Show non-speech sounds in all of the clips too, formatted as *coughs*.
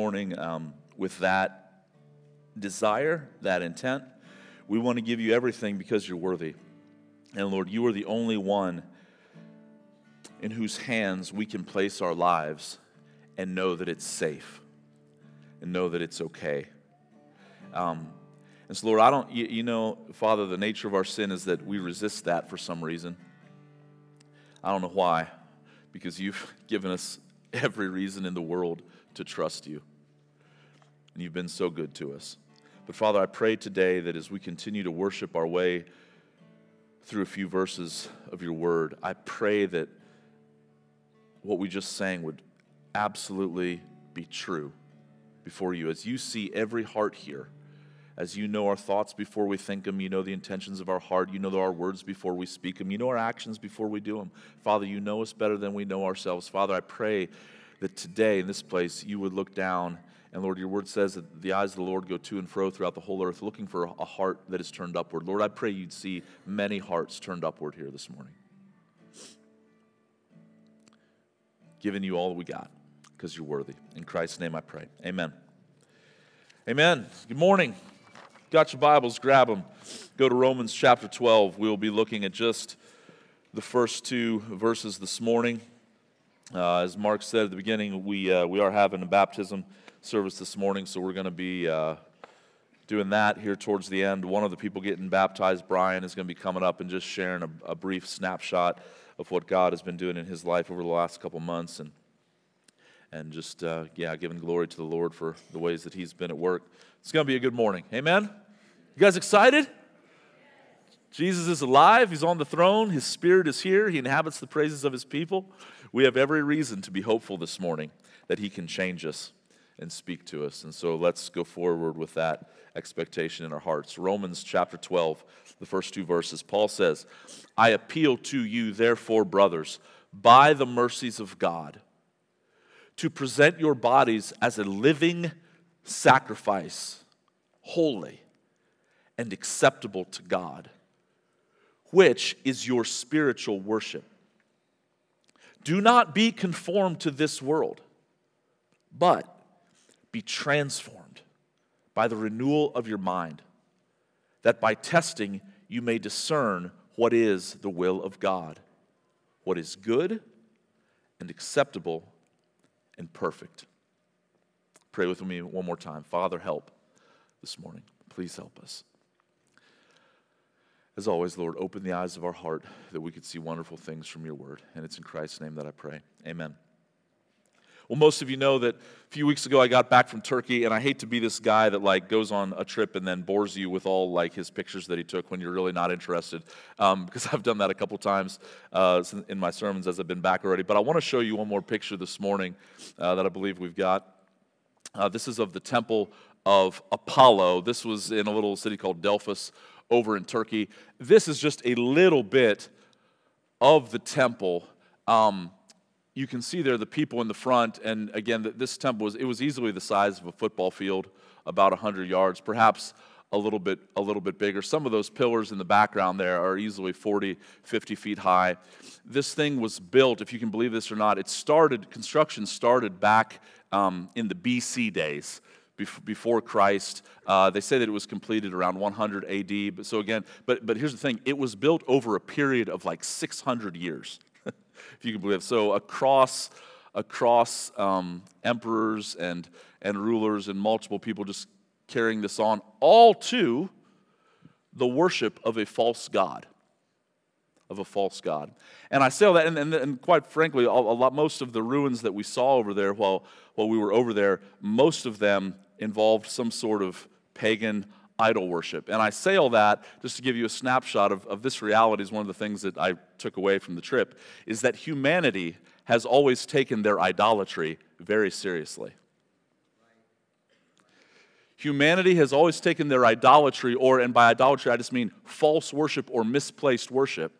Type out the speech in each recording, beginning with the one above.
morning um, with that desire, that intent. We want to give you everything because you're worthy. And Lord, you are the only one in whose hands we can place our lives and know that it's safe and know that it's okay. Um, and so, Lord, I don't, you, you know, Father, the nature of our sin is that we resist that for some reason. I don't know why, because you've *laughs* given us every reason in the world to trust you and you've been so good to us. But Father, I pray today that as we continue to worship our way through a few verses of your word, I pray that what we just sang would absolutely be true before you. As you see every heart here, as you know our thoughts before we think them, you know the intentions of our heart, you know our words before we speak them, you know our actions before we do them. Father, you know us better than we know ourselves. Father, I pray that today in this place you would look down and Lord, your word says that the eyes of the Lord go to and fro throughout the whole earth, looking for a heart that is turned upward. Lord, I pray you'd see many hearts turned upward here this morning. Giving you all that we got because you're worthy. In Christ's name I pray. Amen. Amen. Good morning. Got your Bibles, grab them. Go to Romans chapter 12. We'll be looking at just the first two verses this morning. Uh, as Mark said at the beginning, we, uh, we are having a baptism service this morning, so we're going to be uh, doing that here towards the end. One of the people getting baptized, Brian, is going to be coming up and just sharing a, a brief snapshot of what God has been doing in his life over the last couple months and and just uh, yeah giving glory to the lord for the ways that he's been at work. It's going to be a good morning. Amen? You guys excited? Jesus is alive. He's on the throne. His spirit is here. He inhabits the praises of his people. We have every reason to be hopeful this morning that he can change us and speak to us. And so let's go forward with that expectation in our hearts. Romans chapter 12, the first two verses. Paul says, I appeal to you, therefore, brothers, by the mercies of God, to present your bodies as a living sacrifice, holy and acceptable to God, which is your spiritual worship. Do not be conformed to this world, but be transformed by the renewal of your mind, that by testing you may discern what is the will of God, what is good and acceptable and perfect. Pray with me one more time. Father, help this morning. Please help us. As always, Lord, open the eyes of our heart that we could see wonderful things from your word. And it's in Christ's name that I pray. Amen. Well, most of you know that a few weeks ago I got back from Turkey, and I hate to be this guy that like goes on a trip and then bores you with all like his pictures that he took when you're really not interested, um, *laughs* because I've done that a couple times uh, in my sermons as I've been back already. But I want to show you one more picture this morning uh, that I believe we've got. Uh, this is of the temple of Apollo. This was in a little city called Delphos over in Turkey. This is just a little bit of the temple. Um, you can see there the people in the front, and again, this temple was it was easily the size of a football field, about 100 yards, perhaps a little bit a little bit bigger. Some of those pillars in the background there are easily 40, 50 feet high. This thing was built, if you can believe this or not, it started construction started back um, in the BC days before Christ. Uh, they say that it was completed around 100 AD. But so again, but but here's the thing: it was built over a period of like 600 years if you can believe it. So across, across um, emperors and, and rulers and multiple people just carrying this on, all to the worship of a false god. Of a false god. And I say all that, and, and, and quite frankly, a, lot, most of the ruins that we saw over there while, while we were over there, most of them involved some sort of pagan idol worship. And I say all that just to give you a snapshot of, of this reality is one of the things that I took away from the trip, is that humanity has always taken their idolatry very seriously. Humanity has always taken their idolatry, or, and by idolatry I just mean false worship or misplaced worship.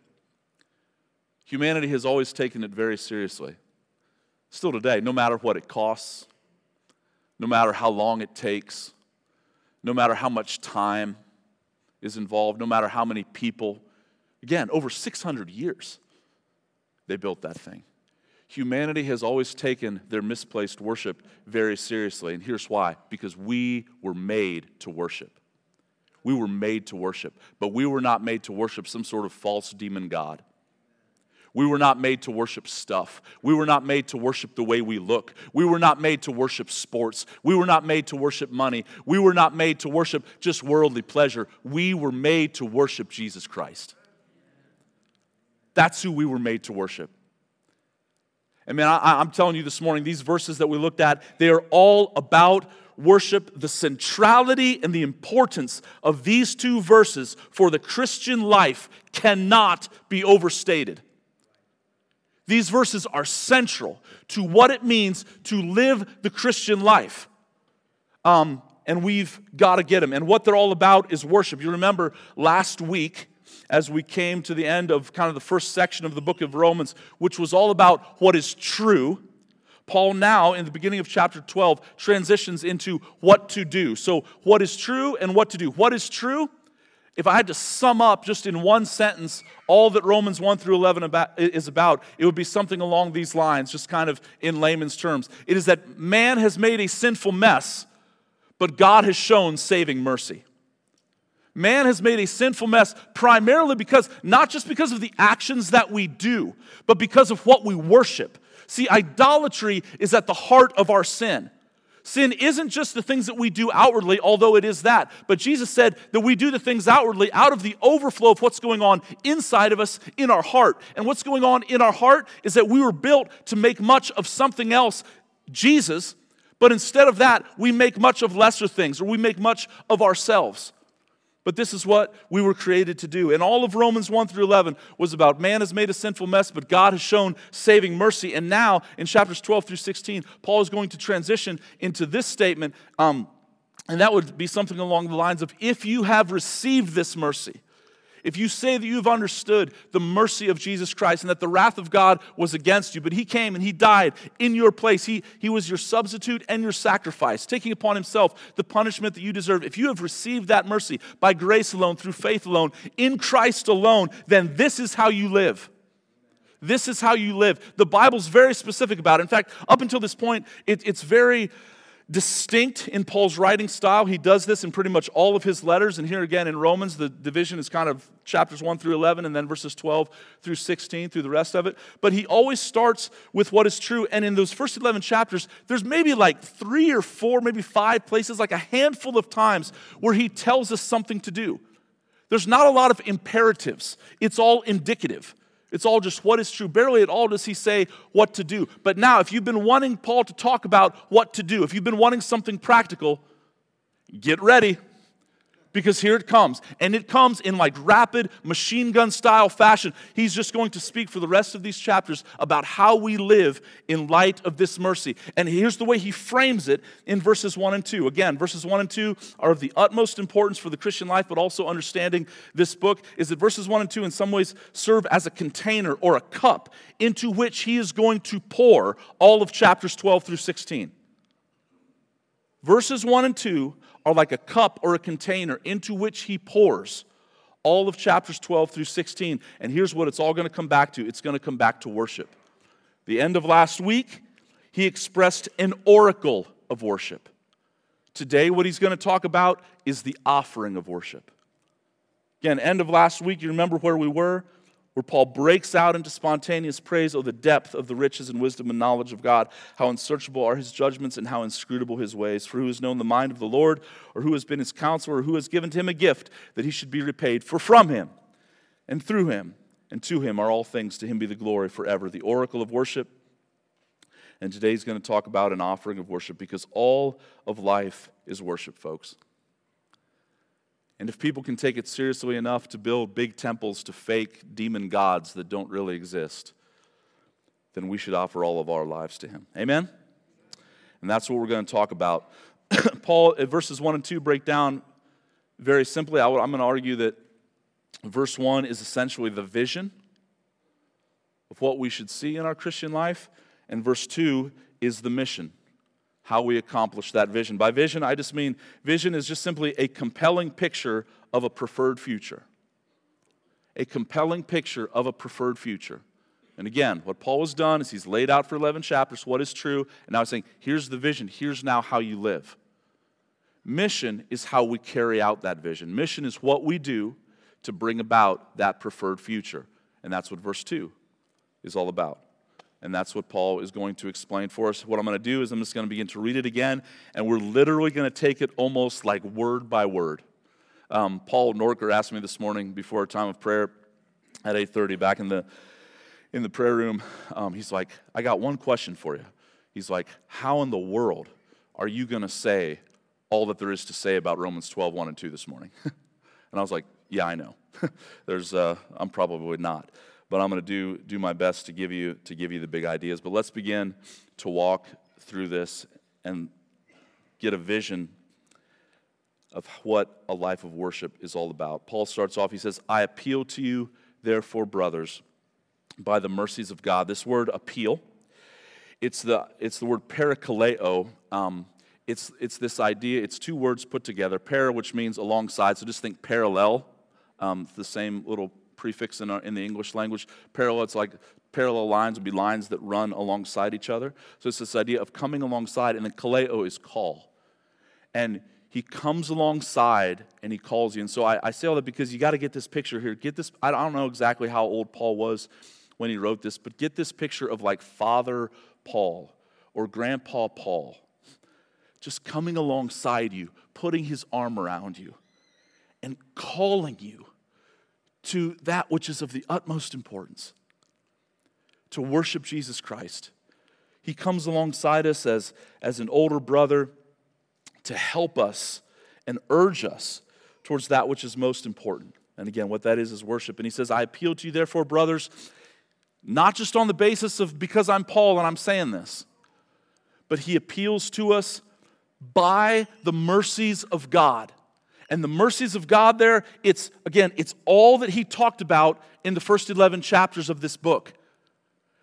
Humanity has always taken it very seriously. Still today, no matter what it costs, no matter how long it takes, no matter how much time is involved, no matter how many people. Again, over 600 years, they built that thing. humanity has always taken their misplaced worship very seriously. And here's why because we were made to worship. We were made to worship, but we were not made to worship some sort of false demon God. We were not made to worship stuff. We were not made to worship the way we look. We were not made to worship sports. We were not made to worship money. We were not made to worship just worldly pleasure. We were made to worship Jesus Christ. That's who we were made to worship. And man, I, am telling you this morning, these verses that we looked at, they are all about worship. The centrality and the importance of these two verses for the Christian life cannot be overstated. These verses are central to what it means to live the Christian life. Um, and we've got to get them. And what they're all about is worship. You remember last week, as we came to the end of kind of the first section of the book of Romans, which was all about what is true. Paul now, in the beginning of chapter 12, transitions into what to do. So, what is true and what to do. What is true? If I had to sum up just in one sentence all that Romans 1 through 11 about, is about, it would be something along these lines, just kind of in layman's terms. It is that man has made a sinful mess, but God has shown saving mercy. Man has made a sinful mess primarily because, not just because of the actions that we do, but because of what we worship. See, idolatry is at the heart of our sin. Sin isn't just the things that we do outwardly, although it is that. But Jesus said that we do the things outwardly out of the overflow of what's going on inside of us in our heart. And what's going on in our heart is that we were built to make much of something else, Jesus, but instead of that, we make much of lesser things or we make much of ourselves. But this is what we were created to do. And all of Romans 1 through 11 was about man has made a sinful mess, but God has shown saving mercy. And now, in chapters 12 through 16, Paul is going to transition into this statement. Um, and that would be something along the lines of if you have received this mercy, if you say that you've understood the mercy of Jesus Christ and that the wrath of God was against you, but He came and He died in your place, He, he was your substitute and your sacrifice, taking upon Himself the punishment that you deserve. If you have received that mercy by grace alone, through faith alone, in Christ alone, then this is how you live. This is how you live. The Bible's very specific about it. In fact, up until this point, it, it's very distinct in Paul's writing style. He does this in pretty much all of his letters. And here again in Romans, the division is kind of chapters 1 through 11 and then verses 12 through 16 through the rest of it. But he always starts with what is true. And in those first 11 chapters, there's maybe like three or four, maybe five places, like a handful of times where he tells us something to do. There's not a lot of imperatives, it's all indicative. It's all just what is true. Barely at all does he say what to do. But now, if you've been wanting Paul to talk about what to do, if you've been wanting something practical, get ready because here it comes. And it comes in like rapid machine gun style fashion. He's just going to speak for the rest of these chapters about how we live in light of this mercy. And here's the way he frames it in verses 1 and 2. Again, verses 1 and 2 are of the utmost importance for the Christian life, but also understanding this book is that verses 1 and 2 in some ways serve as a container or a cup into which he is going to pour all of chapters 12 through 16. Verses 1 and 2 are like a cup or a container into which he pours all of chapters 12 through 16. And here's what it's all going to come back to it's going to come back to worship. The end of last week, he expressed an oracle of worship. Today, what he's going to talk about is the offering of worship. Again, end of last week, you remember where we were? Where Paul breaks out into spontaneous praise of the depth of the riches and wisdom and knowledge of God, how unsearchable are his judgments and how inscrutable his ways. For who has known the mind of the Lord, or who has been his counselor, or who has given to him a gift that he should be repaid? For from him and through him and to him are all things. To him be the glory forever. The oracle of worship. And today he's going to talk about an offering of worship because all of life is worship, folks. And if people can take it seriously enough to build big temples to fake demon gods that don't really exist, then we should offer all of our lives to Him. Amen? And that's what we're going to talk about. *clears throat* Paul, uh, verses 1 and 2 break down very simply. I'm going to argue that verse 1 is essentially the vision of what we should see in our Christian life, and verse 2 is the mission how we accomplish that vision. By vision, I just mean vision is just simply a compelling picture of a preferred future. A compelling picture of a preferred future. And again, what Paul has done is he's laid out for 11 chapters what is true, and now he's saying, here's the vision, here's now how you live. Mission is how we carry out that vision. Mission is what we do to bring about that preferred future. And that's what verse 2 is all about. And that's what Paul is going to explain for us. What I'm going to do is I'm just going to begin to read it again, and we're literally going to take it almost like word by word. Um, Paul Norker asked me this morning before a time of prayer at 8:30 back in the in the prayer room, um, he's like, I got one question for you. He's like, How in the world are you going to say all that there is to say about Romans 12, 1 and 2 this morning? *laughs* and I was like, Yeah, I know. *laughs* There's, uh, I'm probably not. But I'm going to do, do my best to give, you, to give you the big ideas. But let's begin to walk through this and get a vision of what a life of worship is all about. Paul starts off, he says, I appeal to you, therefore, brothers by the mercies of God. This word appeal, it's the, it's the word parakaleo. Um, it's, it's this idea, it's two words put together. Para, which means alongside, so just think parallel. Um, the same little prefix in, our, in the English language. Parallel, it's like parallel lines would be lines that run alongside each other. So it's this idea of coming alongside, and then kaleo is call. And he comes alongside and he calls you. And so I, I say all that because you got to get this picture here. Get this, I don't know exactly how old Paul was when he wrote this, but get this picture of like Father Paul or Grandpa Paul just coming alongside you, putting his arm around you, and calling you to that which is of the utmost importance to worship Jesus Christ. He comes alongside us as, as an older brother to help us and urge us towards that which is most important. And again, what that is is worship. And he says, I appeal to you, therefore, brothers, not just on the basis of because I'm Paul and I'm saying this, but he appeals to us by the mercies of God. And the mercies of God there, it's again, it's all that he talked about in the first 11 chapters of this book.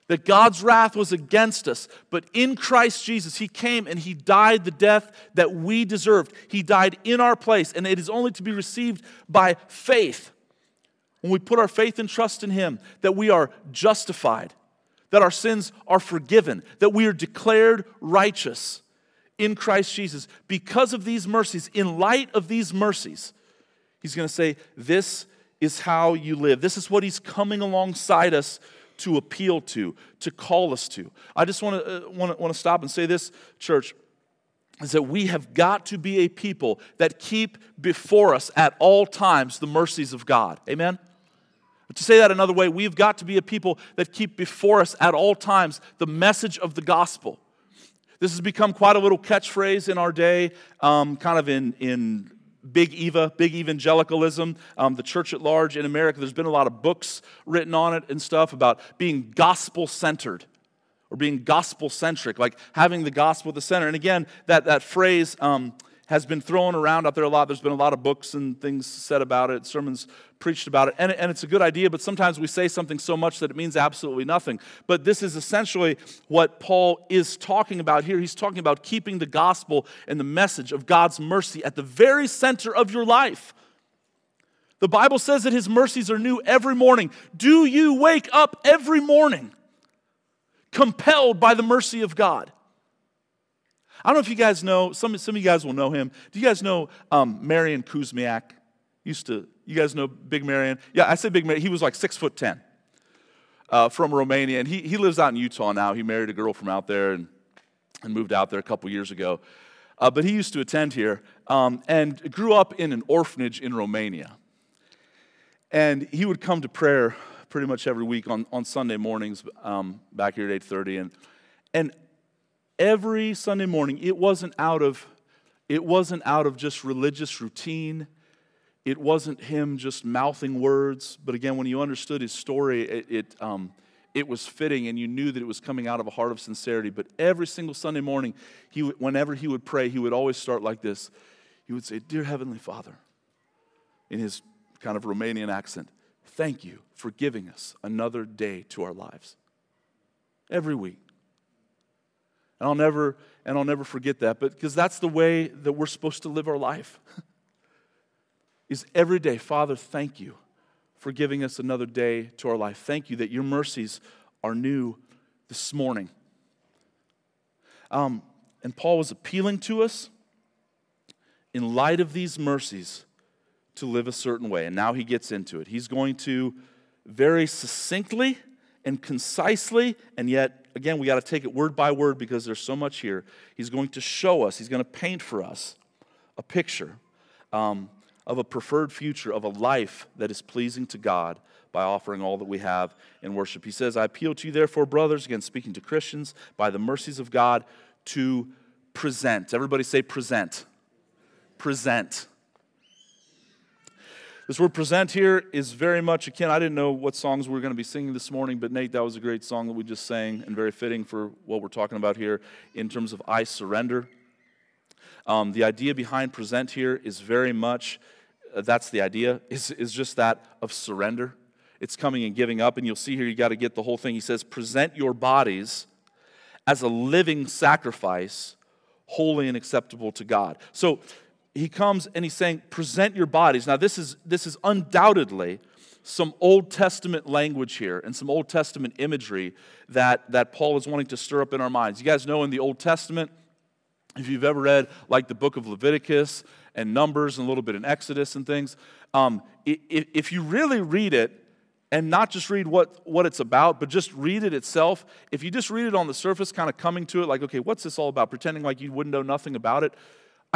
That God's wrath was against us, but in Christ Jesus, He came and He died the death that we deserved. He died in our place, and it is only to be received by faith when we put our faith and trust in Him, that we are justified, that our sins are forgiven, that we are declared righteous in Christ Jesus. Because of these mercies, in light of these mercies, He's going to say, This is how you live. This is what He's coming alongside us to appeal to, to call us to. I just want to, uh, want to, stop and say this, church is that we have got to be a people that keep before us at all times the mercies of God. Amen? But to say that another way, we've got to be a people that keep before us at all times the message of the gospel. This has become quite a little catchphrase in our day, um, kind of in, in big Eva, big evangelicalism, um, the church at large in America. There's been a lot of books written on it and stuff about being gospel centered or being gospel centric, like having the gospel at the center. And again, that, that phrase um, has been thrown around out there a lot. There's been a lot of books and things said about it, sermons preached about it. And, and it's a good idea, but sometimes we say something so much that it means absolutely nothing. But this is essentially what Paul is talking about here. He's talking about keeping the gospel and the message of God's mercy at the very center of your life. The Bible says that his mercies are new every morning. Do you wake up every morning compelled by the mercy of God? I don't know if you guys know, some, some of you guys will know him. Do you guys know um, Marian Kuzmiak? Used to, you guys know Big Marian? Yeah, I say Big Marian. He was like six foot ten uh, from Romania, and he, he lives out in Utah now. He married a girl from out there and, and moved out there a couple years ago. Uh, but he used to attend here um, and grew up in an orphanage in Romania. And he would come to prayer pretty much every week on, on Sunday mornings um, back here at 8.30. And, and every Sunday morning. It wasn't out of it wasn't out of just religious routine. It wasn't him just mouthing words. But again, when you understood his story, it, it, um, it was fitting and you knew that it was coming out of a heart of sincerity. But every single Sunday morning, he, whenever he would pray, he would always start like this. He would say, Dear Heavenly Father, in his kind of Romanian accent, thank you for giving us another day to our lives. Every week. And I'll never, and I'll never forget that, but because that's the way that we're supposed to live our life. *laughs* is every day, Father, thank you for giving us another day to our life. Thank you that your mercies are new this morning. Um, and Paul was appealing to us in light of these mercies to live a certain way. And now he gets into it. He's going to very succinctly and concisely, and yet, again, we got to take it word by word because there's so much here. He's going to show us, he's going to paint for us a picture um, of a preferred future, of a life that is pleasing to God by offering all that we have in worship. He says, I appeal to you, therefore, brothers, again, speaking to Christians, by the mercies of God, to present. Everybody say present. Present. This word present here is very much akin. I didn't know what songs we were going to be singing this morning, but Nate, that was a great song that we just sang and very fitting for what we're talking about here in terms of I surrender. Um, the idea behind present here is very much uh, that's the idea, is, is just that of surrender. It's coming and giving up. And you'll see here, you got to get the whole thing. He says, present your bodies as a living sacrifice, holy and acceptable to God. So he comes and he's saying, present your bodies. Now, this is, this is undoubtedly some Old Testament language here and some Old Testament imagery that, that Paul is wanting to stir up in our minds. You guys know in the Old Testament, if you've ever read like the book of Leviticus and Numbers and a little bit in Exodus and things, um, if you really read it, and not just read what, what it's about, but just read it itself. If you just read it on the surface, kind of coming to it like, okay, what's this all about? Pretending like you wouldn't know nothing about it,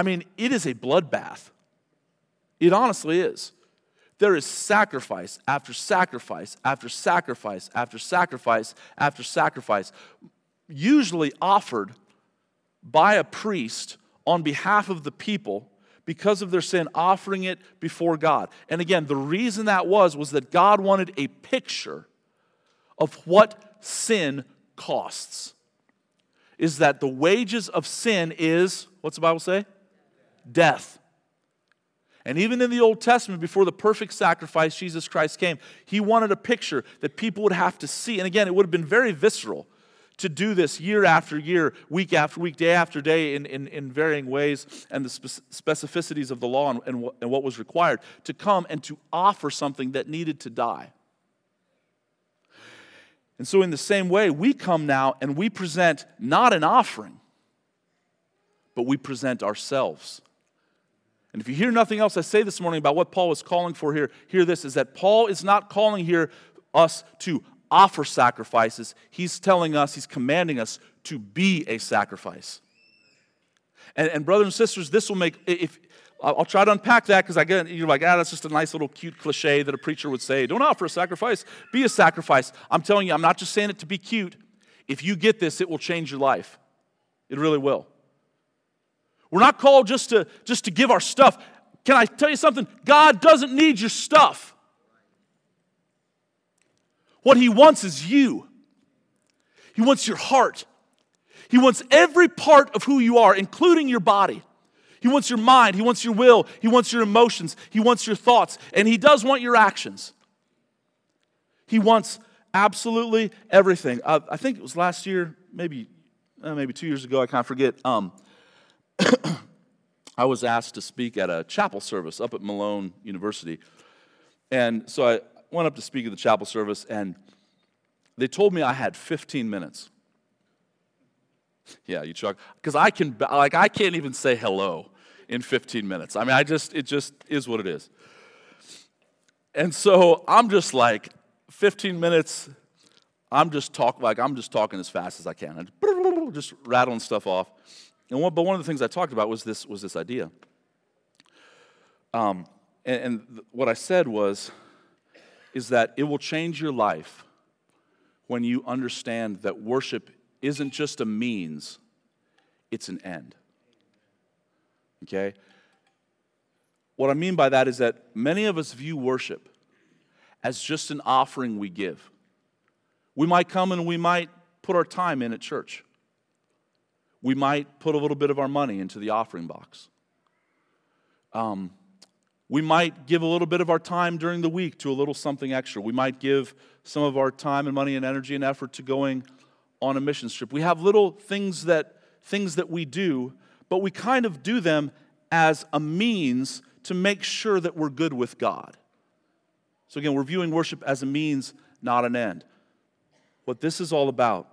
I mean, it is a bloodbath. It honestly is. There is sacrifice after sacrifice after sacrifice after sacrifice after sacrifice, usually offered by a priest on behalf of the people because of their sin, offering it before God. And again, the reason that was was that God wanted a picture of what sin costs. Is that the wages of sin is, what's the Bible say? Death. And even in the Old Testament, before the perfect sacrifice, Jesus Christ came, he wanted a picture that people would have to see. And again, it would have been very visceral to do this year after year, week after week, day after day, in, in, in varying ways, and the specificities of the law and, and, and what was required to come and to offer something that needed to die. And so, in the same way, we come now and we present not an offering, but we present ourselves and if you hear nothing else I say this morning about what Paul is calling for here, hear this is that Paul is not calling here us to offer sacrifices. He's telling us, he's commanding us to be a sacrifice. And, and brothers and sisters, this will make, if, I'll try to unpack that because I get you're like, ah, that's just a nice little cute cliche that a preacher would say. Don't offer a sacrifice, be a sacrifice. I'm telling you, I'm not just saying it to be cute. If you get this, it will change your life. It really will. We're not called just to, just to give our stuff. Can I tell you something? God doesn't need your stuff. What He wants is you. He wants your heart. He wants every part of who you are, including your body. He wants your mind. He wants your will. He wants your emotions. He wants your thoughts. And He does want your actions. He wants absolutely everything. Uh, I think it was last year, maybe, uh, maybe two years ago, I kind of forget. Um, *coughs* I was asked to speak at a chapel service up at Malone University. And so I went up to speak at the chapel service, and they told me I had 15 minutes. Yeah, you chuck. Because I can, like, I can't even say hello in 15 minutes. I mean, I just, it just is what it is. And so I'm just like, 15 minutes, I'm just talking, like, I'm just talking as fast as I can. And *laughs* just rattling stuff off. And one, but one of the things I talked about was this, was this idea. Um, and, and what I said was, is that it will change your life when you understand that worship isn't just a means, it's an end. Okay? What I mean by that is that many of us view worship as just an offering we give. We might come and we might put our time in at church we might put a little bit of our money into the offering box. Um, we might give a little bit of our time during the week to a little something extra. We might give some of our time and money and energy and effort to going on a mission trip. We have little things that things that we do, but we kind of do them as a means to make sure that we're good with God. So again, we're viewing worship as a means, not an end. What this is all about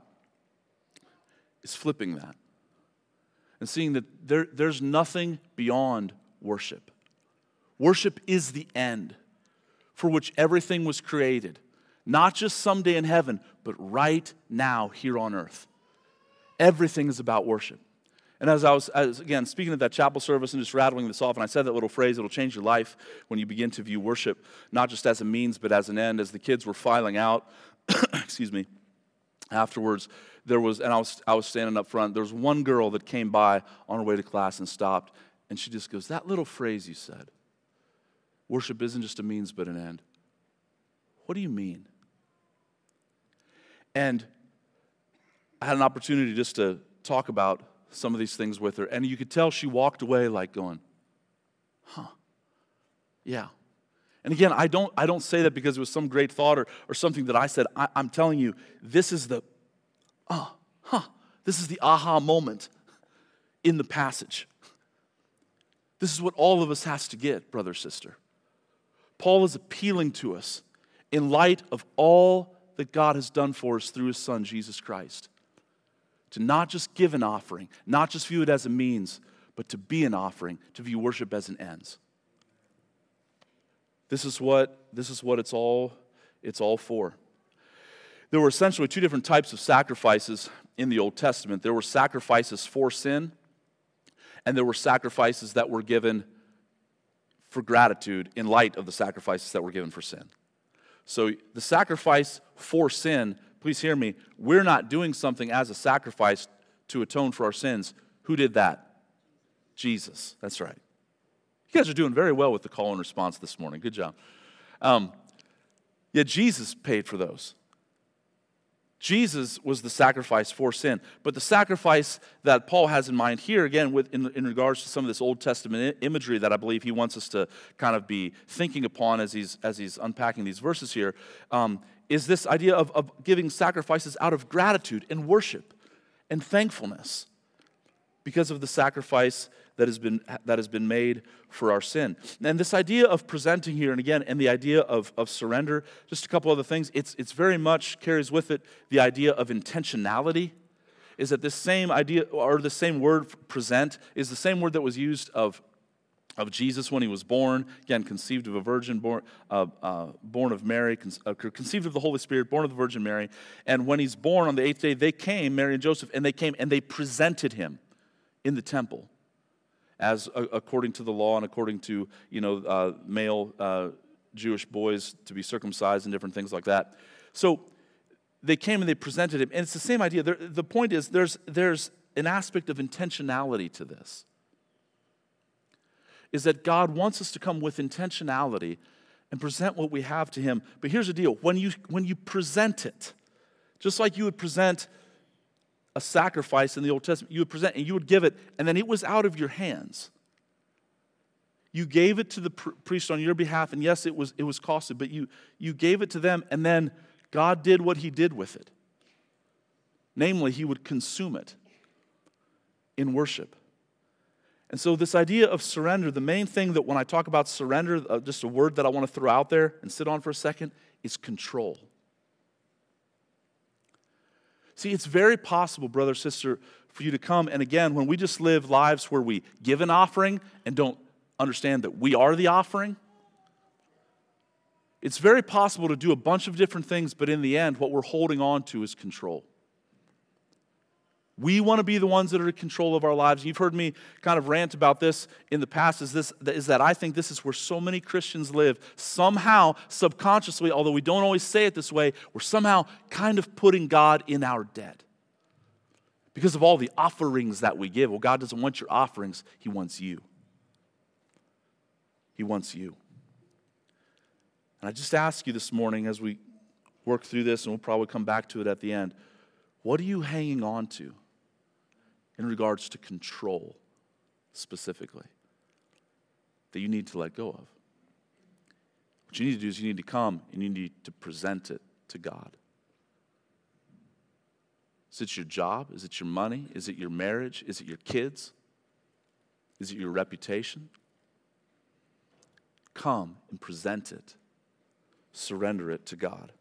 is flipping that and seeing that there, there's nothing beyond worship. Worship is the end for which everything was created, not just someday in heaven, but right now here on earth. Everything is about worship. And as I was, as, again, speaking at that chapel service and just rattling this off, and I said that little phrase, it'll change your life when you begin to view worship, not just as a means, but as an end. As the kids were filing out, *coughs* excuse me, afterwards, there was, and I was, I was standing up front, there was one girl that came by on her way to class and stopped, and she just goes, That little phrase you said, worship isn't just a means, but an end. What do you mean? And I had an opportunity just to talk about some of these things with her. And you could tell she walked away like going, huh, yeah. And again, I don't, I don't say that because it was some great thought or, or something that I said. I, I'm telling you, this is the, ah, huh, this is the aha moment in the passage. This is what all of us has to get, brother, sister. Paul is appealing to us in light of all that God has done for us through his son, Jesus Christ to not just give an offering, not just view it as a means, but to be an offering, to view worship as an ends. This is what, this is what it's, all, it's all for. There were essentially two different types of sacrifices in the Old Testament. There were sacrifices for sin, and there were sacrifices that were given for gratitude in light of the sacrifices that were given for sin. So the sacrifice for sin please hear me, we're not doing something as a sacrifice to atone for our sins. Who did that? Jesus. That's right. You guys are doing very well with the call and response this morning. Good job. Um, yeah, Jesus paid for those. Jesus was the sacrifice for sin. But the sacrifice that Paul has in mind here, again, with, in, in regards to some of this Old Testament imagery that I believe he wants us to kind of be thinking upon as he's, as he's unpacking these verses here, um, is this idea of, of giving sacrifices out of gratitude and worship and thankfulness because of the sacrifice that has been, that has been made for our sin. And this idea of presenting here, and again, and the idea of, of surrender, just a couple other things, it's, it's very much carries with it the idea of intentionality. Is that this same idea, or the same word present, is the same word that was used of of Jesus when he was born, again, conceived of a virgin, born, uh, uh, born of Mary, con- uh, conceived of the Holy Spirit, born of the Virgin Mary. And when he's born on the eighth day, they came, Mary and Joseph, and they came and they presented him in the temple as according to the law and according to, you know, uh, male uh, Jewish boys to be circumcised and different things like that. So they came and they presented him. And it's the same idea. There, the point is there's, there's an aspect of intentionality to this is that God wants us to come with intentionality and present what we have to Him. But here's the deal when you, when you present it, just like you would present a sacrifice in the Old Testament, you would present and you would give it, and then it was out of your hands. You gave it to the priest on your behalf, and yes, it was, it was costly, but you, you gave it to them, and then God did what He did with it. Namely, He would consume it in worship. And so, this idea of surrender, the main thing that when I talk about surrender, uh, just a word that I want to throw out there and sit on for a second, is control. See, it's very possible, brother, sister, for you to come, and again, when we just live lives where we give an offering and don't understand that we are the offering, it's very possible to do a bunch of different things, but in the end, what we're holding on to is control. We want to be the ones that are in control of our lives. You've heard me kind of rant about this in the past is this is that I think this is where so many Christians live. Somehow, subconsciously, although we don't always say it this way, we're somehow kind of putting God in our debt. Because of all the offerings that we give. Well, God doesn't want your offerings, He wants you. He wants you. And I just ask you this morning as we work through this, and we'll probably come back to it at the end. What are you hanging on to? In regards to control specifically that you need to let go of. What you need to do is you need to come and you need to present it to God. Is it your job? Is it your money? Is it your marriage? Is it your kids? Is it your reputation? Come and present it. Surrender it to God.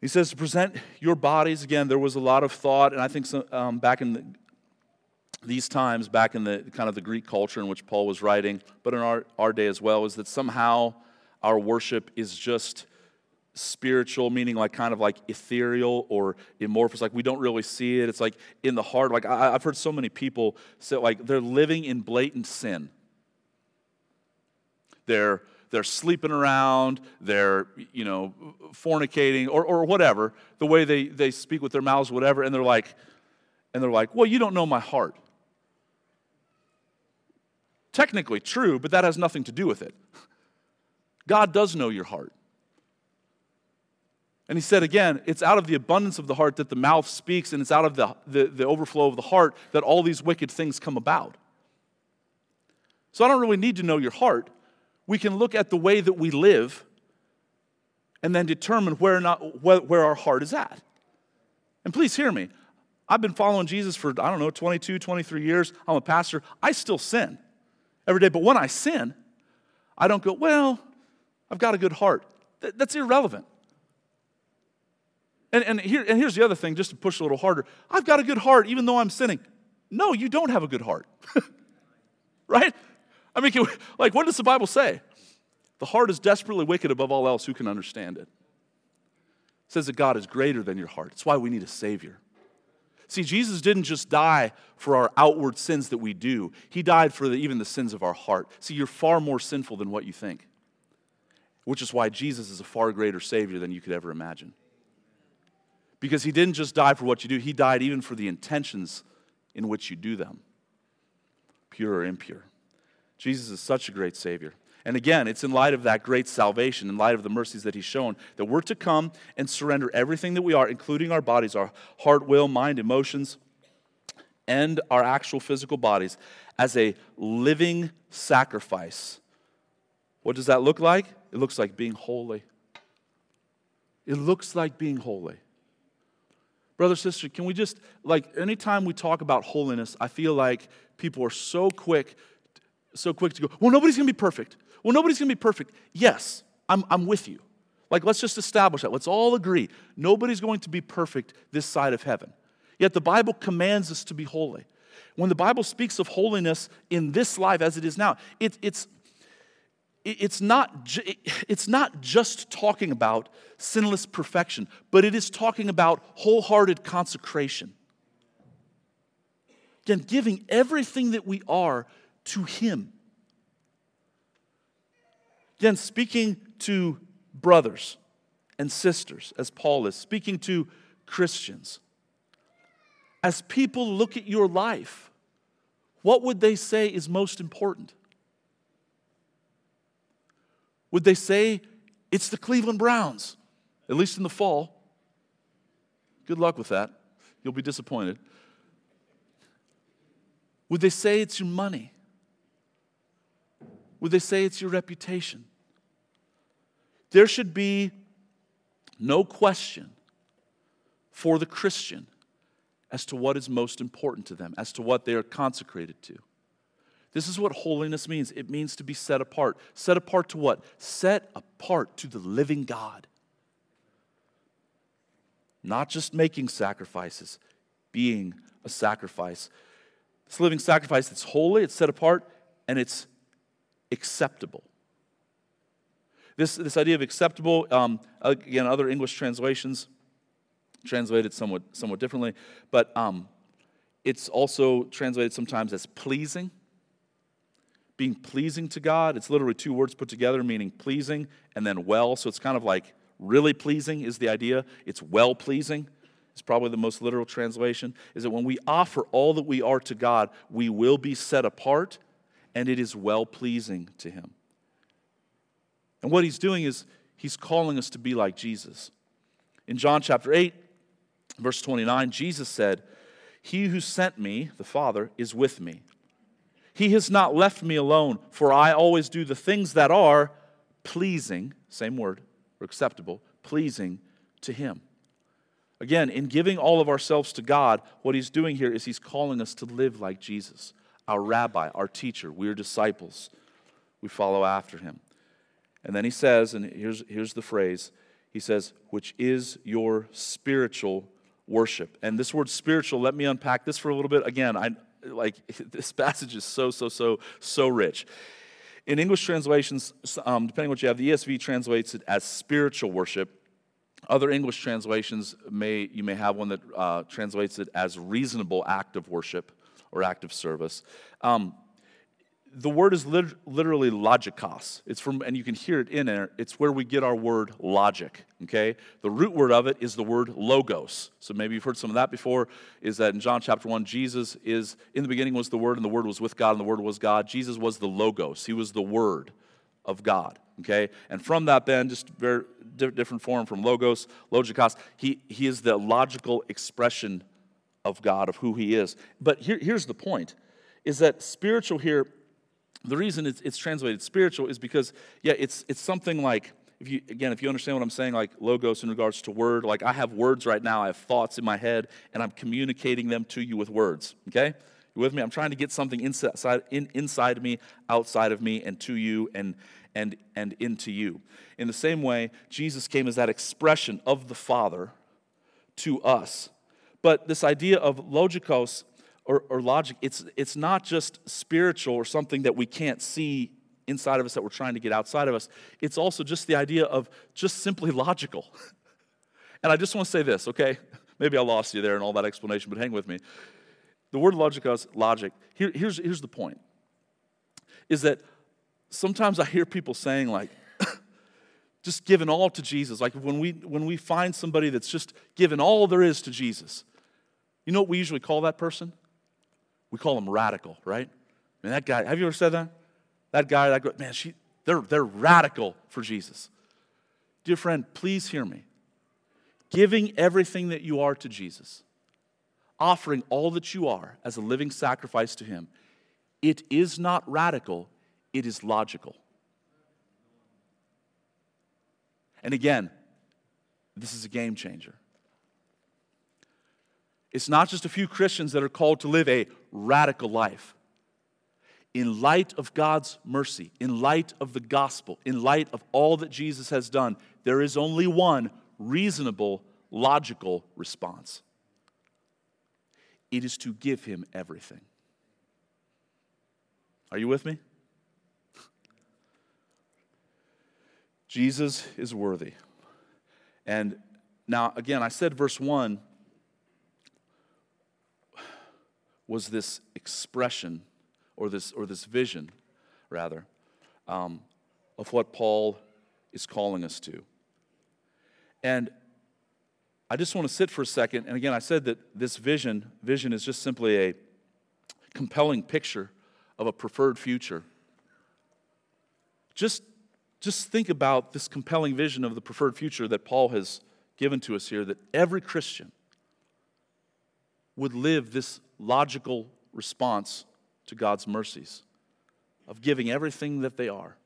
He says to present your bodies. Again, there was a lot of thought, and I think some, um, back in the, these times, back in the kind of the Greek culture in which Paul was writing, but in our, our day as well, is that somehow our worship is just spiritual, meaning like kind of like ethereal or amorphous. Like we don't really see it. It's like in the heart. Like I, have heard so many people say, like they're living in blatant sin. They're they're sleeping around, they're, you know, fornicating or, or whatever, the way they, they speak with their mouths, whatever, and they're like, and they're like, well, you don't know my heart. Technically true, but that has nothing to do with it. God does know your heart. And he said again, it's out of the abundance of the heart that the mouth speaks, and it's out of the, the, the, overflow of the heart that all these wicked things come about. So I don't really need to know your heart we can look at the way that we live and then determine where, not, where, where our heart is at. And please hear me. I've been following Jesus for, I don't know, 22, 23 years. I'm a pastor. I still sin every day. But when I sin, I don't go, well, I've got a good heart. Th- that's irrelevant. And, and, here, and here's the other thing, just to push a little harder. I've got a good heart even though I'm sinning. No, you don't have a good heart. *laughs* right? I mean, we, like, what does the Bible say? The heart is desperately wicked above all else. Who can understand it? It says that God is greater than your heart. That's why we need a Savior. See, Jesus didn't just die for our outward sins that we do, He died for the, even the sins of our heart. See, you're far more sinful than what you think, which is why Jesus is a far greater Savior than you could ever imagine. Because He didn't just die for what you do, He died even for the intentions in which you do them, pure or impure. Jesus is such a great Savior. And again, it's in light of that great salvation, in light of the mercies that He's shown, that we're to come and surrender everything that we are, including our bodies, our heart, will, mind, emotions, and our actual physical bodies, as a living sacrifice. What does that look like? It looks like being holy. It looks like being holy. Brother, sister, can we just, like, anytime we talk about holiness, I feel like people are so quick so quick to go, well, nobody's going to be perfect. Well, nobody's going to be perfect. Yes, I'm, I'm with you. Like, let's just establish that. Let's all agree. Nobody's going to be perfect this side of heaven. Yet the Bible commands us to be holy. When the Bible speaks of holiness in this life as it is now, it, it's, it's, not, it's not just talking about sinless perfection, but it is talking about wholehearted consecration. Again, giving everything that we are to Him. Again, speaking to brothers and sisters, as Paul is, speaking to Christians. As people look at your life, what would they say is most important? Would they say it's the Cleveland Browns, at least in the fall? Good luck with that. You'll be disappointed. Would they say it's your money? Would they say it's your reputation? There should be no question for the Christian as to what is most important to them, as to what they are consecrated to. This is what holiness means it means to be set apart. Set apart to what? Set apart to the living God. Not just making sacrifices, being a sacrifice. This living sacrifice, it's holy, it's set apart, and it's acceptable. This, this idea of acceptable, um, again, other English translations translate it somewhat, somewhat differently, but um, it's also translated sometimes as pleasing. Being pleasing to God. It's literally two words put together, meaning pleasing and then well. So it's kind of like really pleasing is the idea. It's well pleasing. It's probably the most literal translation. Is that when we offer all that we are to God, we will be set apart and it is well pleasing to him. And what he's doing is he's calling us to be like Jesus. In John chapter 8, verse 29, Jesus said, He who sent me, the Father, is with me. He has not left me alone, for I always do the things that are pleasing, same word, or acceptable, pleasing to him. Again, in giving all of ourselves to God, what he's doing here is he's calling us to live like Jesus our rabbi, our teacher. We're disciples. We follow after him. And then he says, and here's, here's the phrase He says, which is your spiritual worship. And this word spiritual, let me unpack this for a little bit. Again, I like *laughs* this passage is so, so, so, so rich. In English translations, um, depending on what you have, the ESV translates it as spiritual worship. Other English translations may you may have one that uh, translates it as reasonable act of worship or act of service. Um, the word is lit- literally logikos. It's from, and you can hear it in there. It's where we get our word logic. Okay, the root word of it is the word logos. So maybe you've heard some of that before. Is that in John chapter one, Jesus is in the beginning was the Word, and the Word was with God, and the Word was God. Jesus was the logos. He was the Word of God. Okay, and from that, then just very different form from logos, logikos. He he is the logical expression of God of who He is. But here, here's the point: is that spiritual here the reason it's, it's, translated spiritual is because, yeah, it's, it's something like, if you, again, if you understand what I'm saying, like logos in regards to word, like I have words right now, I have thoughts in my head, and I'm communicating them to you with words, okay? You with me? I'm trying to get something inside, in, inside me, outside of me, and to you, and, and, and into you. In the same way, Jesus came as that expression of the Father to us. But this idea of logikos or, or logic, it's, it's not just spiritual or something that we can't see inside of us that we're trying to get outside of us. It's also just the idea of just simply logical. *laughs* and I just want to say this, okay? *laughs* Maybe I lost you there in all that explanation, but hang with me. The word logikos, logic. Here, here's, here's the point is that sometimes I hear people saying, like, *coughs* just giving all to Jesus. Like when we when we find somebody that's just given all there is to Jesus, you know what we usually call that person? we call them radical, right? I mean, that guy, have you ever said that? That guy, that girl, man, she, they're, they're radical for Jesus. Dear friend, please hear me. Giving everything that you are to Jesus, offering all that you are as a living sacrifice to Him, it is not radical, it is logical. And again, this is a game changer. It's not just a few Christians that are called to live a radical life. In light of God's mercy, in light of the gospel, in light of all that Jesus has done, there is only one reasonable, logical response it is to give him everything. Are you with me? Jesus is worthy. And now, again, I said verse 1 was this expression or this, or this vision, rather, um, of what Paul is calling us to. And I just want to sit for a second. And again, I said that this vision, vision is just simply a compelling picture of a preferred future. Just, just think about this compelling vision of the preferred future that Paul has given to us here that every Christian would live this logical response to God's mercies of giving everything that they are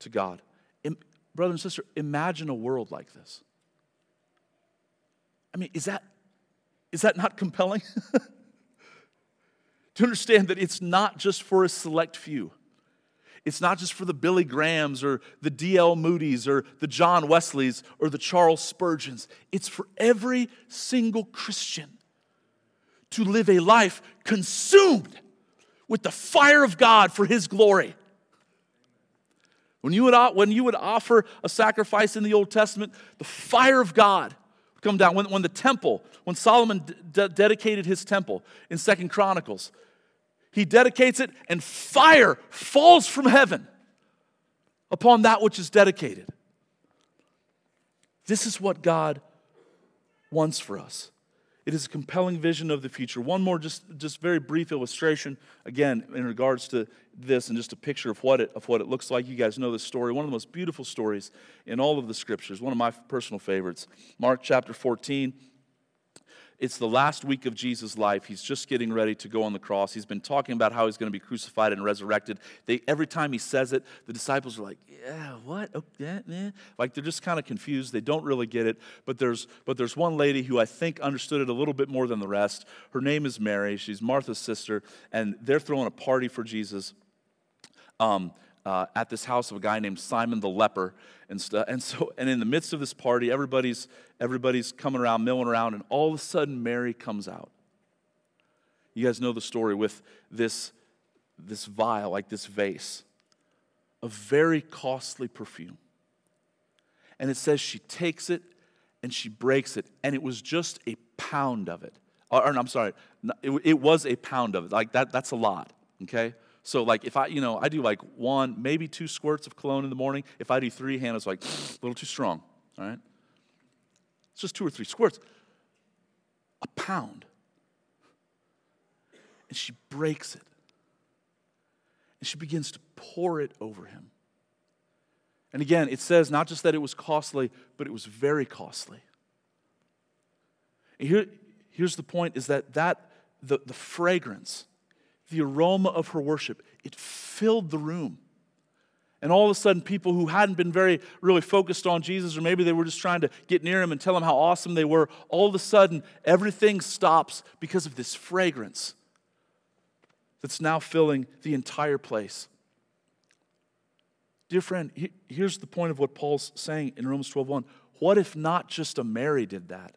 to God. brother and sister, imagine a world like this. I mean, is that, is that not compelling? *laughs* to understand that it's not just for a select few. It's not just for the Billy Grahams or the D.L. Moody's or the John Wesleys or the Charles Spurgeons. It's for every single Christian to live a life consumed with the fire of God for His glory. When you would, when you would offer a sacrifice in the Old Testament, the fire of God would come down. When, when the temple, when Solomon de- dedicated his temple in Second Chronicles, he dedicates it and fire falls from heaven upon that which is dedicated. This is what God wants for us. It is a compelling vision of the future. One more, just, just very brief illustration, again, in regards to this and just a picture of what, it, of what it looks like. You guys know this story, one of the most beautiful stories in all of the scriptures, one of my personal favorites. Mark chapter 14. It's the last week of Jesus' life. He's just getting ready to go on the cross. He's been talking about how he's going to be crucified and resurrected. They, every time he says it, the disciples are like, "Yeah, what? Oh, yeah, yeah." Like they're just kind of confused. They don't really get it. But there's, but there's one lady who I think understood it a little bit more than the rest. Her name is Mary. She's Martha's sister, and they're throwing a party for Jesus. Um, uh, at this house of a guy named Simon the leper and stuff. And so, and in the midst of this party, everybody's everybody's coming around, milling around, and all of a sudden Mary comes out. You guys know the story with this this vial, like this vase, a very costly perfume. And it says she takes it and she breaks it, and it was just a pound of it. Or, or I'm sorry, it, it was a pound of it. Like that, that's a lot. Okay. So like if I, you know, I do like one, maybe two squirts of cologne in the morning. If I do three, Hannah's like *sniffs* a little too strong. All right. It's just two or three squirts. A pound. And she breaks it. And she begins to pour it over him. And again, it says not just that it was costly, but it was very costly. And here, here's the point is that, that the, the fragrance the aroma of her worship, it filled the room. And all of a sudden, people who hadn't been very really focused on Jesus, or maybe they were just trying to get near him and tell him how awesome they were, all of a sudden, everything stops because of this fragrance that's now filling the entire place. Dear friend, here's the point of what Paul's saying in Romans 12:1. What if not just a Mary did that?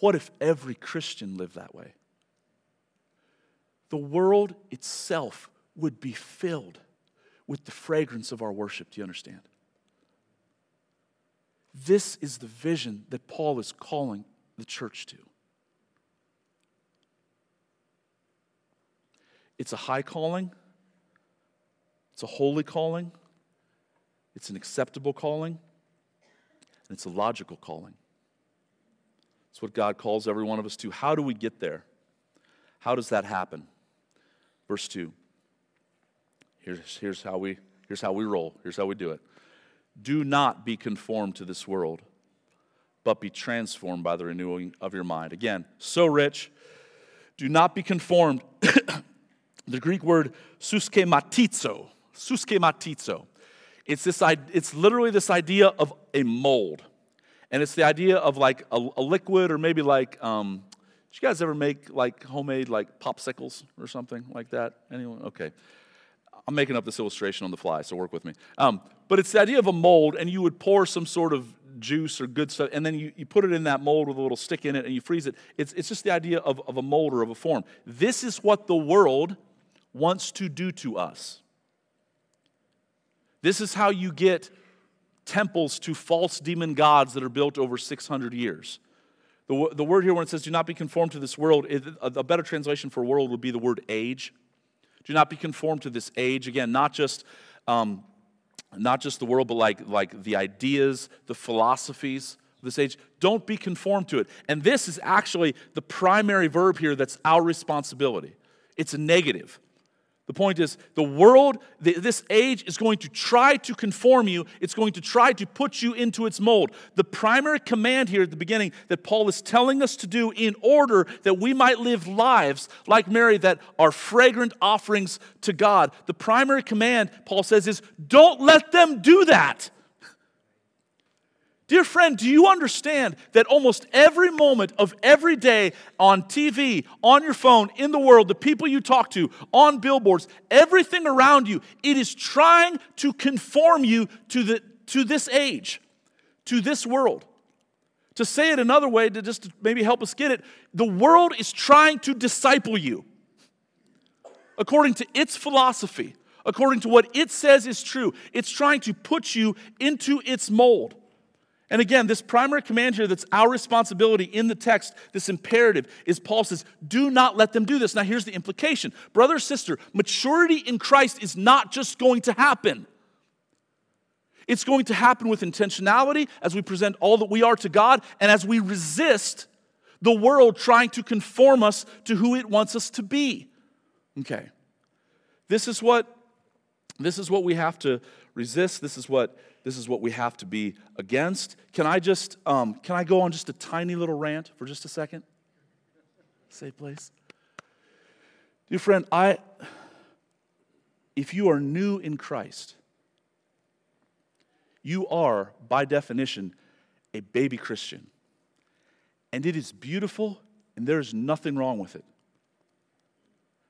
What if every Christian lived that way? the world itself would be filled with the fragrance of our worship. Do you understand? This is the vision that Paul is calling the church to. It's a high calling, it's a holy calling, it's an acceptable calling, and it's a logical calling. It's what God calls every one of us to. How do we get there? How does that happen? Verse 2. Here's, here's, how we, here's how we roll. Here's how we do it. Do not be conformed to this world, but be transformed by the renewing of your mind. Again, so rich. Do not be conformed. *coughs* the Greek word suskematizo. Suskematizo. It's, this, it's literally this idea of a mold. And it's the idea of like a, a liquid or maybe like um, did you guys ever make like homemade like popsicles or something like that? Anyone? Okay. I'm making up this illustration on the fly, so work with me. Um, but it's the idea of a mold, and you would pour some sort of juice or good stuff, and then you, you put it in that mold with a little stick in it and you freeze it. It's, it's just the idea of, of a mold or of a form. This is what the world wants to do to us. This is how you get temples to false demon gods that are built over 600 years. The, the word here, when it says, do not be conformed to this world, it, a, a better translation for world would be the word age. Do not be conformed to this age. Again, not just. Um, not just the world, but like, like the ideas, the philosophies of this age. Don't be conformed to it. And this is actually the primary verb here that's our responsibility. It's a negative. The point is, the world, this age is going to try to conform you. It's going to try to put you into its mold. The primary command here at the beginning that Paul is telling us to do in order that we might live lives like Mary that are fragrant offerings to God, the primary command, Paul says, is don't let them do that. Dear friend, do you understand that almost every moment of every day on TV, on your phone, in the world, the people you talk to, on billboards, everything around you, it is trying to conform you to, the, to this age, to this world. To say it another way, to just maybe help us get it, the world is trying to disciple you according to its philosophy, according to what it says is true. It's trying to put you into its mold. And again, this primary command here that's our responsibility in the text, this imperative, is Paul says, do not let them do this. Now, here's the implication. Brother, sister, maturity in Christ is not just going to happen. It's going to happen with intentionality as we present all that we are to God and as we resist the world trying to conform us to who it wants us to be. Okay. This is what this is what we have to resist. This is what this is what we have to be against. Can I just um, can I go on just a tiny little rant for just a second? Safe place. Dear friend, I if you are new in Christ, you are by definition a baby Christian. And it is beautiful and there is nothing wrong with it.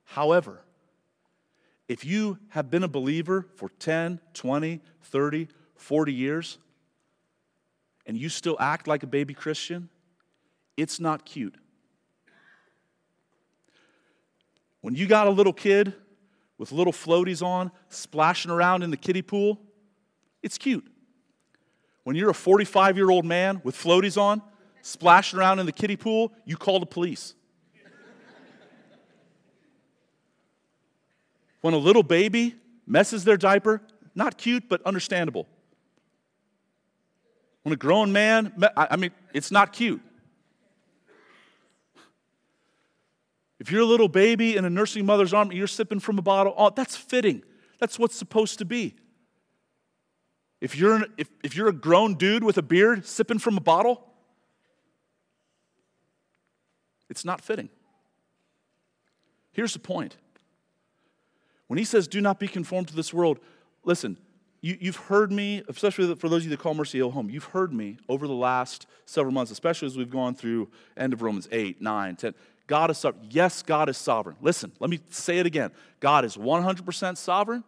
However, if you have been a believer for 10, 20, 30, 40 years, and you still act like a baby Christian, it's not cute. When you got a little kid with little floaties on, splashing around in the kiddie pool, it's cute. When you're a 45 year old man with floaties on, splashing around in the kiddie pool, you call the police. when a little baby messes their diaper, not cute, but understandable. When a grown man, I mean, it's not cute. If you're a little baby in a nursing mother's arm, you're sipping from a bottle, oh, that's fitting. That's what's supposed to be. If you're, an, if, if you're a grown dude with a beard sipping from a bottle, it's not fitting. Here's the point. When he says, do not be conformed to this world, listen, you, have heard me, especially for those of you that call Mercy Hill home, you've heard me over the last several months, especially as we've gone through end of Romans 8, 9, 10. God is sovereign. Yes, God is sovereign. Listen, let me say it again. God is 100% sovereign,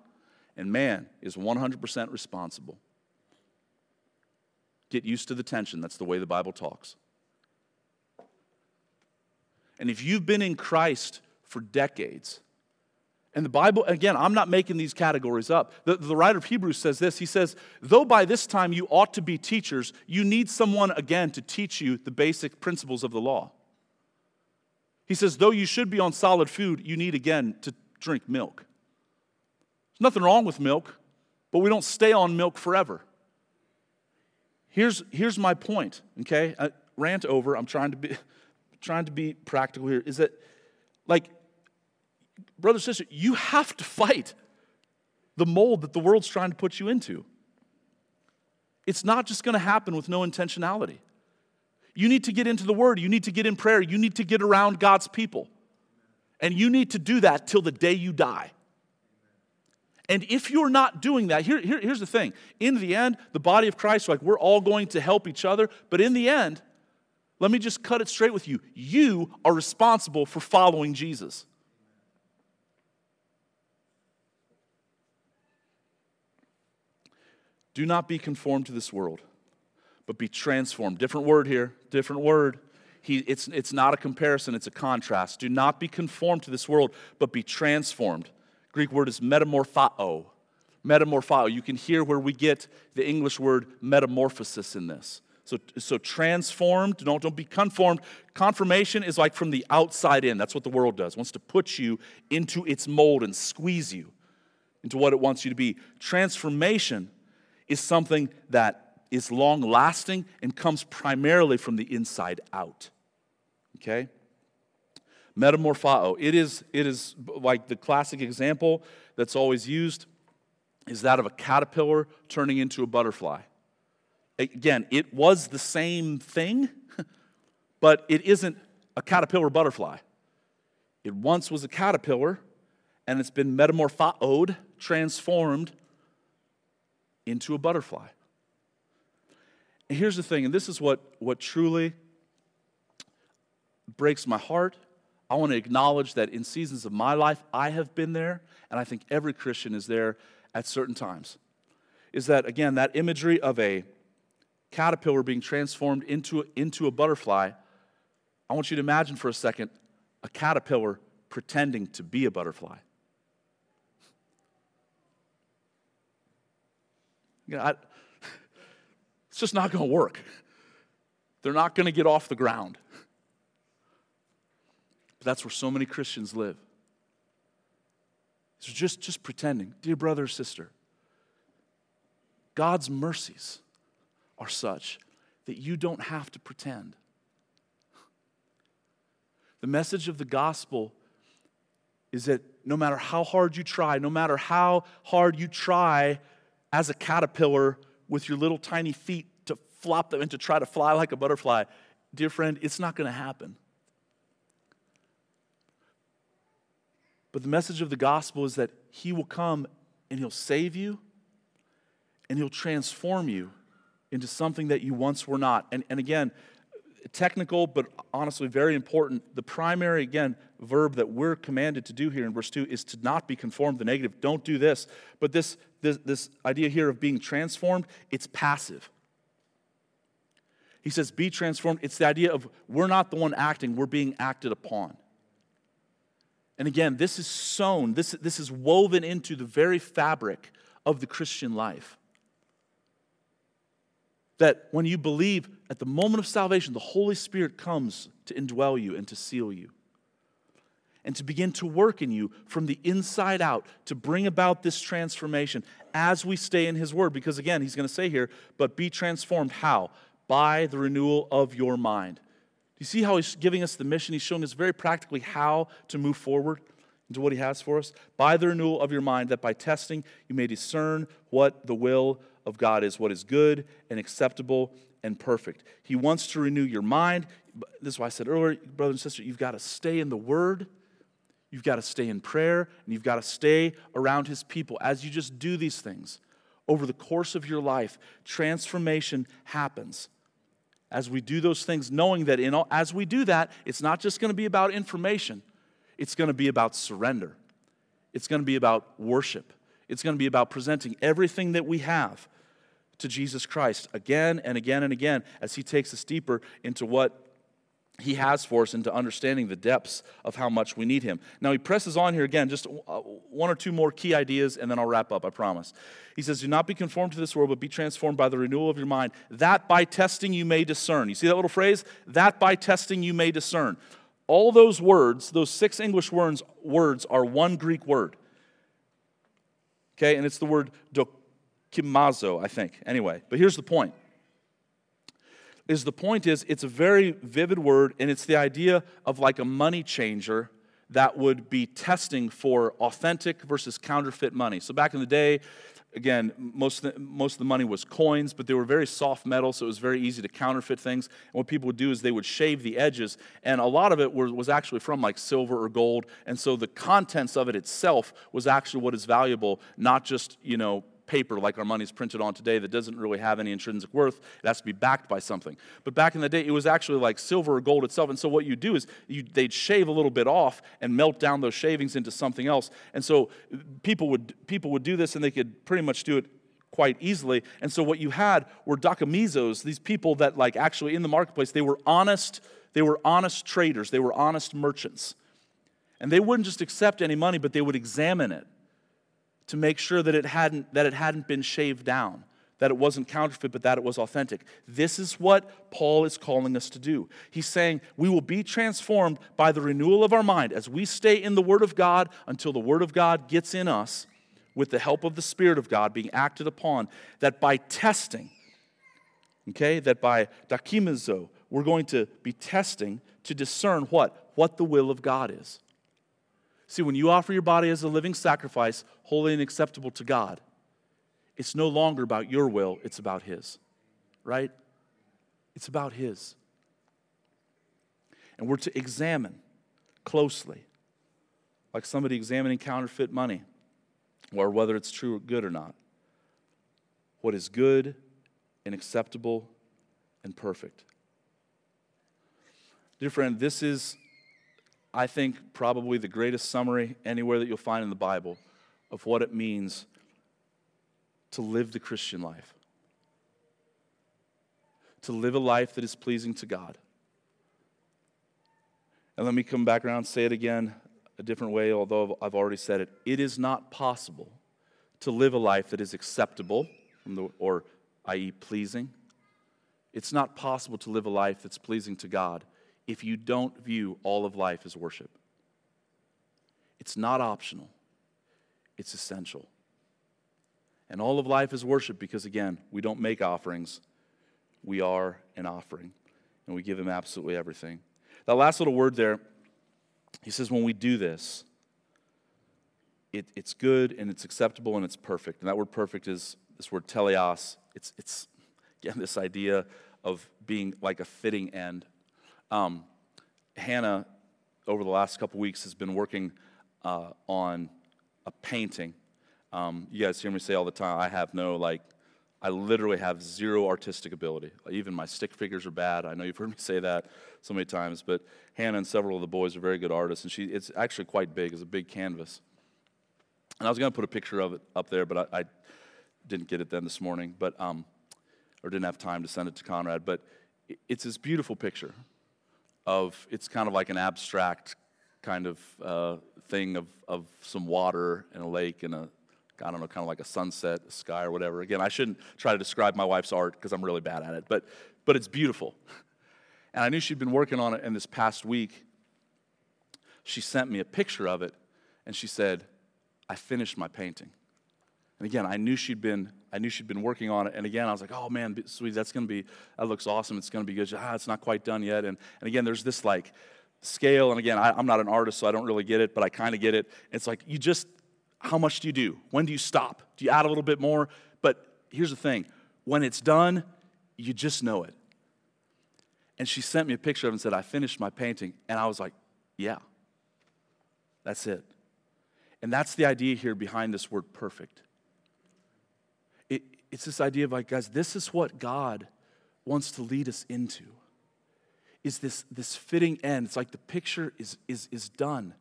and man is 100% responsible. Get used to the tension. That's the way the Bible talks. And if you've been in Christ for decades, and the Bible, again, I'm not making these categories up. The, the, writer of Hebrews says this He says, Though by this time you ought to be teachers, you need someone again to teach you the basic principles of the law. He says, though you should be on solid food, you need again to drink milk. There's nothing wrong with milk, but we don't stay on milk forever. Here's, here's my point, okay? I rant over, I'm trying to be *laughs* trying to be practical here, is that like, brother, sister, you have to fight the mold that the world's trying to put you into. It's not just gonna happen with no intentionality. You need to get into the Word. You need to get in prayer. You need to get around God's people. And you need to do that till the day you die. And if you're not doing that, here, here, here's the thing. In the end, the body of Christ, like we're all going to help each other. But in the end, let me just cut it straight with you. You are responsible for following Jesus. Do not be conformed to this world but be transformed. Different word here, different word. He, it's, it's not a comparison, it's a contrast. Do not be conformed to this world, but be transformed. Greek word is metamorphao. Metamorphao. You can hear where we get the English word metamorphosis in this. So, so transformed, don't, don't be conformed. Confirmation is like from the outside in. That's what the world does. It wants to put you into its mold and squeeze you into what it wants you to be. Transformation is something that is long lasting and comes primarily from the inside out. Okay? Metamorphao. It is, it is like the classic example that's always used is that of a caterpillar turning into a butterfly. Again, it was the same thing, *laughs* but it isn't a caterpillar butterfly. It once was a caterpillar, and it's been metamorphoed, transformed into a butterfly. And here's the thing, and this is what, what truly breaks my heart. I want to acknowledge that in seasons of my life, I have been there, and I think every Christian is there at certain times. Is that, again, that imagery of a caterpillar being transformed into, into a butterfly. I want you to imagine for a second a caterpillar pretending to be a butterfly. You know, I, *laughs* it's just not going to work. They're not going to get off the ground. But that's where so many Christians live. So just, just pretending. Dear brother or sister, God's mercies are such that you don't have to pretend. The message of the gospel is that no matter how hard you try, no matter how hard you try as a caterpillar with your little tiny feet to flop them and to try to fly like a butterfly, dear friend, it's not going to happen. But the message of the gospel is that He will come and He'll save you and He'll transform you into something that you once were not. And, and again, technical, but honestly very important. The primary, again, verb that we're commanded to do here in verse 2 is to not be conformed to the negative. Don't do this. But this, this, this idea here of being transformed, it's passive. He says, be transformed. It's the idea of we're not the one acting, we're being acted upon. And again, this is sown, this, this is woven into the very fabric of the Christian life. That when you believe, at the moment of salvation, the Holy Spirit comes to indwell you and to seal you and to begin to work in you from the inside out to bring about this transformation as we stay in His Word. Because again, He's going to say here, but be transformed how? By the renewal of your mind. Do you see how He's giving us the mission? He's showing us very practically how to move forward into what He has for us. By the renewal of your mind, that by testing you may discern what the will of God is, what is good and acceptable and perfect. He wants to renew your mind. This is why I said earlier, brother and sister, you've got to stay in the Word. You've got to stay in prayer and you've got to stay around His people. As you just do these things over the course of your life, transformation happens. As we do those things, knowing that in all, as we do that, it's not just going to be about information, it's going to be about surrender. It's going to be about worship. It's going to be about presenting everything that we have to Jesus Christ again and again and again as He takes us deeper into what He has for us into understanding the depths of how much we need Him. Now, He presses on here again, just uh, one or two more key ideas, and then I'll wrap up, I promise. He says, Do not be conformed to this world, but be transformed by the renewal of your mind, that by testing you may discern. You see that little phrase? That by testing you may discern. All those words, those six English words, words are one Greek word. Okay, and it's the word dokimazo, I think. Anyway, but here's the point. Is the point is it's a very vivid word, and it's the idea of like a money changer that would be testing for authentic versus counterfeit money. So back in the day, again, most of, the, most of the money was coins, but they were very soft metal, so it was very easy to counterfeit things. And what people would do is they would shave the edges, and a lot of it was, was actually from like silver or gold. And so the contents of it itself was actually what is valuable, not just, you know, paper like our money is printed on today that doesn't really have any intrinsic worth. It has to be backed by something. But back in the day, it was actually like silver or gold itself. And so what you do is you, they'd shave a little bit off and melt down those shavings into something else. And so people would, people would do this and they could pretty much do it quite easily. And so what you had were dokamizos, these people that like actually in the marketplace, they were honest, they were honest traders, they were honest merchants. And they wouldn't just accept any money, but they would examine it to make sure that it hadn't, that it hadn't been shaved down, that it wasn't counterfeit, but that it was authentic. This is what Paul is calling us to do. He's saying we will be transformed by the renewal of our mind as we stay in the Word of God until the Word of God gets in us with the help of the Spirit of God being acted upon, that by testing, okay, that by dakimizo, we're going to be testing to discern what? What the will of God is. See, when you offer your body as a living sacrifice, holy and acceptable to God, it's no longer about your will, it's about His, right? It's about His. And we're to examine closely, like somebody examining counterfeit money, or whether it's true or good or not, what is good and acceptable and perfect. Dear friend, this is I think, probably the greatest summary anywhere that you'll find in the Bible of what it means to live the Christian life. To live a life that is pleasing to God. And let me come back around and say it again a different way, although I've already said it. It is not possible to live a life that is acceptable, or i.e., pleasing. It's not possible to live a life that's pleasing to God if you don't view all of life as worship. It's not optional, it's essential. And all of life is worship because, again, we don't make offerings, we are an offering, and we give Him absolutely everything. That last little word there, he says, when we do this, it, it's good and it's acceptable and it's perfect. And that word perfect is this word teleos. It's, it's again, this idea of being like a fitting end um, Hannah, over the last couple weeks, has been working uh, on a painting. Um, you guys hear me say all the time, I have no, like, I literally have zero artistic ability. Even my stick figures are bad. I know you've heard me say that so many times, but Hannah and several of the boys are very good artists, and she, it's actually quite big. It's a big canvas. And I was going to put a picture of it up there, but I, I didn't get it then this morning, but um, or didn't have time to send it to Conrad. But it's this beautiful picture of it's kind of like an abstract kind of uh, thing of, of some water and a lake and a I don't know, kind of like a sunset, a sky or whatever. Again, I shouldn't try to describe my wife's art because I'm really bad at it, but but it's beautiful. And I knew she'd been working on it in this past week. She sent me a picture of it and she said, I finished my painting. And again, I knew she'd been, I knew she'd been working on it. And again, I was like, oh man, sweet, that's gonna be, that looks awesome. It's gonna be good. Ah, it's not quite done yet. And, and again, there's this like scale. And again, I, am not an artist, so I don't really get it, but I kind of get it. It's like you just, how much do you do? When do you stop? Do you add a little bit more? But here's the thing when it's done, you just know it. And she sent me a picture of it and said, I finished my painting. And I was like, yeah, that's it. And that's the idea here behind this word perfect. It, it's this idea of like, guys, this is what God wants to lead us into. Is this, this fitting end. It's like the picture is, is, is done.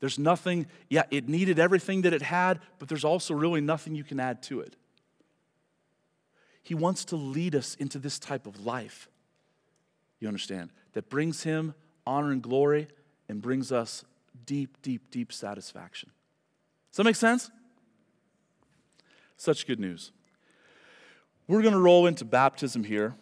There's nothing, yeah, it needed everything that it had, but there's also really nothing you can add to it. He wants to lead us into this type of life you understand? That brings him honor and glory and brings us deep, deep, deep satisfaction. Does that make sense? Such good news. We're going to roll into baptism here.